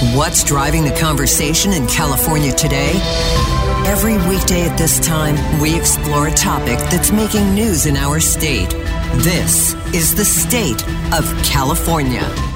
What's driving the conversation in California today? Every weekday at this time, we explore a topic that's making news in our state. This is the state of California.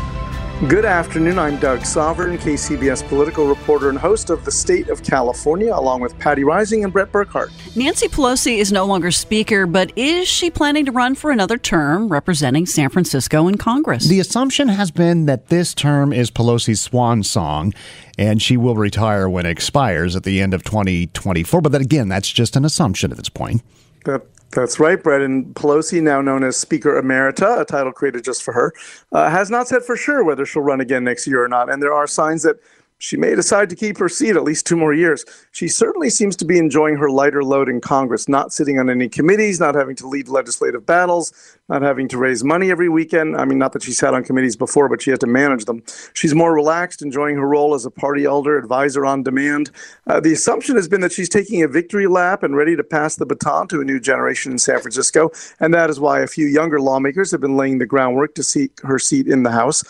Good afternoon. I'm Doug Sovern, KCBS political reporter and host of The State of California, along with Patti Reising and Bret Burkhart. Nancy Pelosi is no longer Speaker, but is she planning to run for another term representing San Francisco in Congress? The assumption has been that this term is Pelosi's swan song, and she will retire when it expires at the end of 2024. But then again, that's just an assumption at this point. That that's right, Bret. And Pelosi, now known as Speaker Emerita, a title created just for her, uh, has not said for sure whether she'll run again next year or not. And there are signs that she may decide to keep her seat at least two more years. She certainly seems to be enjoying her lighter load in Congress, not sitting on any committees, not having to lead legislative battles, not having to raise money every weekend. I mean, not that she sat on committees before, but she had to manage them. She's more relaxed, enjoying her role as a party elder, advisor on demand. Uh, the assumption has been that she's taking a victory lap and ready to pass the baton to a new generation in San Francisco. And that is why a few younger lawmakers have been laying the groundwork to seek her seat in the House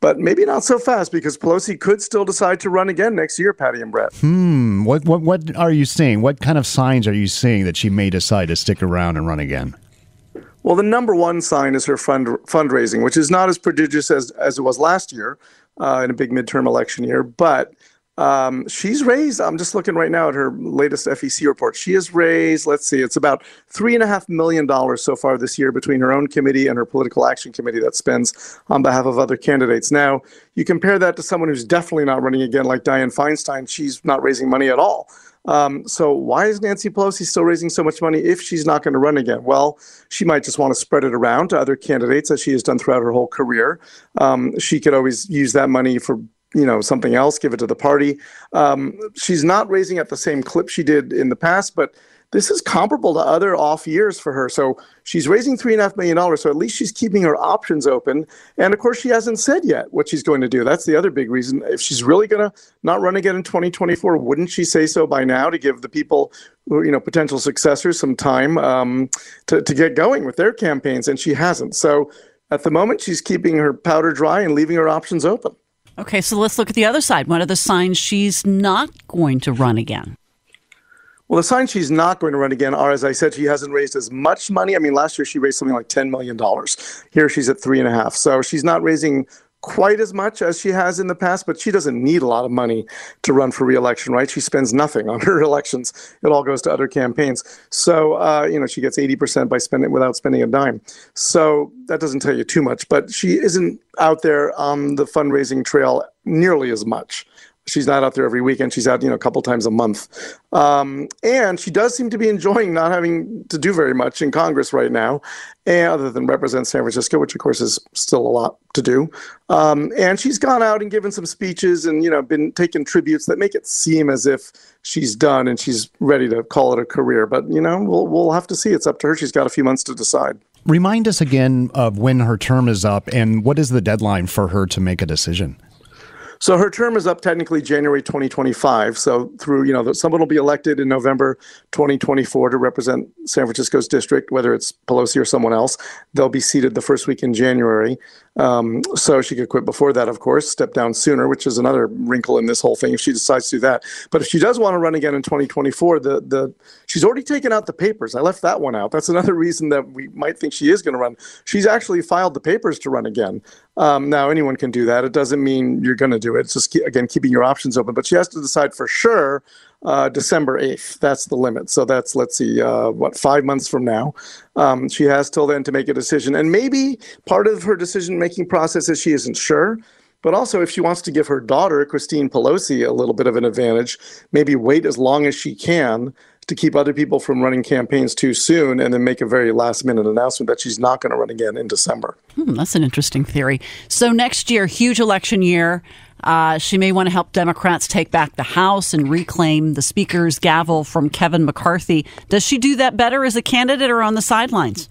but maybe not so fast because Pelosi could still decide to run again next year, Patti and Bret. Hmm. What what what are you seeing? What kind of signs are you seeing that she may decide to stick around and run again? Well, the number one sign is her fund fundraising, which is not as prodigious as as it was last year uh, in a big midterm election year, but um, she's raised, I'm just looking right now at her latest FEC report. She has raised, let's see, it's about $3.5 million so far this year between her own committee and her political action committee that spends on behalf of other candidates. Now, you compare that to someone who's definitely not running again, like Dianne Feinstein, she's not raising money at all. Um, so why is Nancy Pelosi still raising so much money if she's not going to run again? Well, she might just want to spread it around to other candidates as she has done throughout her whole career. Um, she could always use that money for you know something else give it to the party. Um, she's not raising at the same clip she did in the past but this is comparable to other off years for her. So she's raising three and a half million dollars so at least she's keeping her options open. And of course she hasn't said yet what she's going to do. That's the other big reason. If she's really going to not run again in 2024 wouldn't she say so by now to give the people you know potential successors some time um, to, to get going with their campaigns? And she hasn't. So at the moment she's keeping her powder dry and leaving her options open Okay, so let's look at the other side. What are the signs she's not going to run again? Well, the signs she's not going to run again are, as I said, she hasn't raised as much money. I mean, last year she raised something like $10 million. Here she's at three and a half. So she's not raising quite as much as she has in the past, but she doesn't need a lot of money to run for reelection, right? She spends nothing on her elections. It all goes to other campaigns. So, uh, you know, she gets 80% by spending without spending a dime. So that doesn't tell you too much, but she isn't out there on the fundraising trail nearly as much she's not out there every weekend. She's out, you know, a couple times a month. Um, and she does seem to be enjoying not having to do very much in Congress right now, and other than represent San Francisco, which of course is still a lot to do. Um, and she's gone out and given some speeches and, you know, been taking tributes that make it seem as if she's done and she's ready to call it a career. But, you know, we'll, we'll have to see. It's up to her. She's got a few months to decide. Remind us again of when her term is up and what is the deadline for her to make a decision? So her term is up technically January 2025. So through, you know, someone will be elected in November 2024 to represent San Francisco's district, whether it's Pelosi or someone else. They'll be seated the first week in January. Um, so she could quit before that, of course, step down sooner, which is another wrinkle in this whole thing if she decides to do that. But if she does want to run again in 2024, the the she's already taken out the papers. I left that one out. That's another reason that we might think she is going to run. She's actually filed the papers to run again. Um, now anyone can do that. It doesn't mean you're going to do it. It's just again keeping your options open. But she has to decide for sure uh, December 8th. That's the limit. So that's, let's see, uh, what, five months from now. Um, she has till then to make a decision. And maybe part of her decision making process is she isn't sure. But also, if she wants to give her daughter, Christine Pelosi, a little bit of an advantage, maybe wait as long as she can to keep other people from running campaigns too soon and then make a very last minute announcement that she's not going to run again in December. Hmm, that's an interesting theory. So, next year, huge election year. Uh, she may want to help Democrats take back the House and reclaim the Speaker's gavel from Kevin McCarthy. Does she do that better as a candidate or on the sidelines?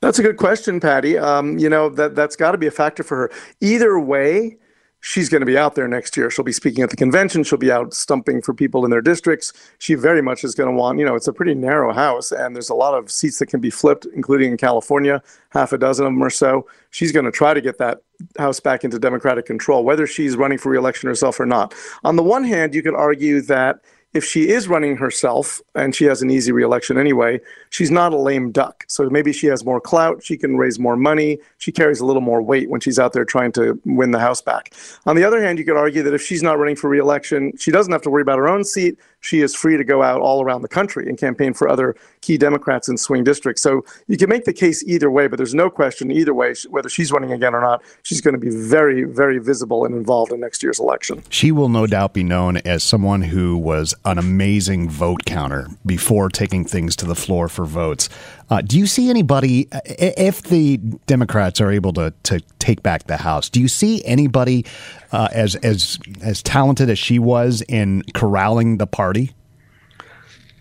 That's a good question, Patti. Um, you know that that's got to be a factor for her. Either way, she's going to be out there next year. She'll be speaking at the convention. She'll be out stumping for people in their districts. She very much is going to want, you know, it's a pretty narrow house and there's a lot of seats that can be flipped, including in California, half a dozen of them or so. She's going to try to get that house back into Democratic control, whether she's running for reelection herself or not. On the one hand, you could argue that if she is running herself and she has an easy reelection anyway, she's not a lame duck. So maybe she has more clout, she can raise more money, she carries a little more weight when she's out there trying to win the House back. On the other hand, you could argue that if she's not running for reelection, she doesn't have to worry about her own seat. She is free to go out all around the country and campaign for other key Democrats in swing districts. So you can make the case either way, but there's no question either way, whether she's running again or not, she's going to be very, very visible and involved in next year's election. She will no doubt be known as someone who was an amazing vote counter before taking things to the floor for votes. Uh, do you see anybody, if the Democrats are able to, to take back the House, do you see anybody uh, as as as talented as she was in corralling the party?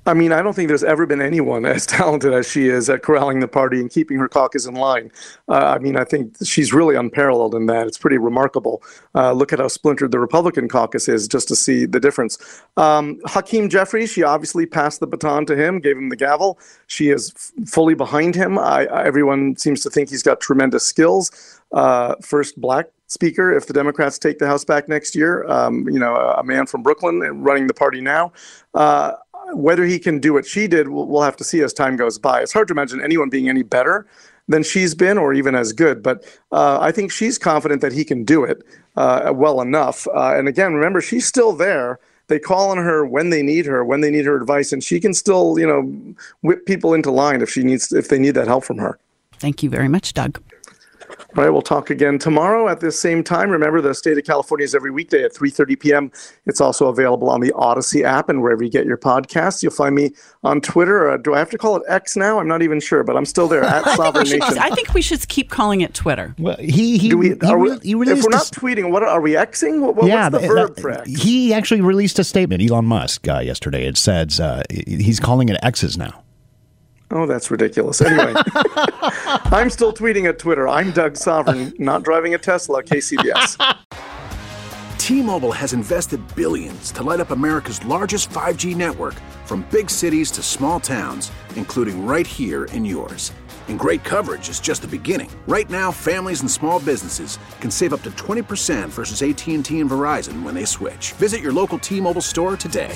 I mean, I don't think there's ever been anyone as talented as she is at corralling the party and keeping her caucus in line. Uh, I mean, I think she's really unparalleled in that. It's pretty remarkable. Uh, look at how splintered the Republican caucus is just to see the difference. Um, Hakeem Jeffries, she obviously passed the baton to him, gave him the gavel. She is f- fully behind him. I, I, everyone seems to think he's got tremendous skills. Uh, first black speaker if the Democrats take the House back next year. Um, you know, a, a, man from Brooklyn running the party now. Uh, whether he can do what she did, we'll, we'll have to see as time goes by. It's hard to imagine anyone being any better than she's been or even as good. But uh, I think she's confident that he can do it uh, well enough. Uh, and again, remember, she's still there. They call on her when they need her, when they need her advice, and she can still, you know, whip people into line if she needs, if they need that help from her. Thank you very much, Doug. All right, we'll talk again tomorrow at this same time. Remember, the State of California is every weekday at 3.30 p.m. It's also available on the Odyssey app and wherever you get your podcasts. You'll find me on Twitter. Uh, do I have to call it X now? I'm not even sure, but I'm still there at Sovern Nation. I think we should keep calling it Twitter. Well, he he, we, he, we, he released if we're not tweeting, what are we Xing? What, what, yeah, what's the verb for X? He actually released a statement, Elon Musk, uh, yesterday. It says uh, he's calling it X's now. Oh, that's ridiculous. Anyway, I'm still tweeting at Twitter. I'm Doug Sovern, not driving a Tesla, KCBS. T-Mobile has invested billions to light up America's largest 5G network from big cities to small towns, including right here in yours. And great coverage is just the beginning. Right now, families and small businesses can save up to 20% versus AT&T and Verizon when they switch. Visit your local T-Mobile store today.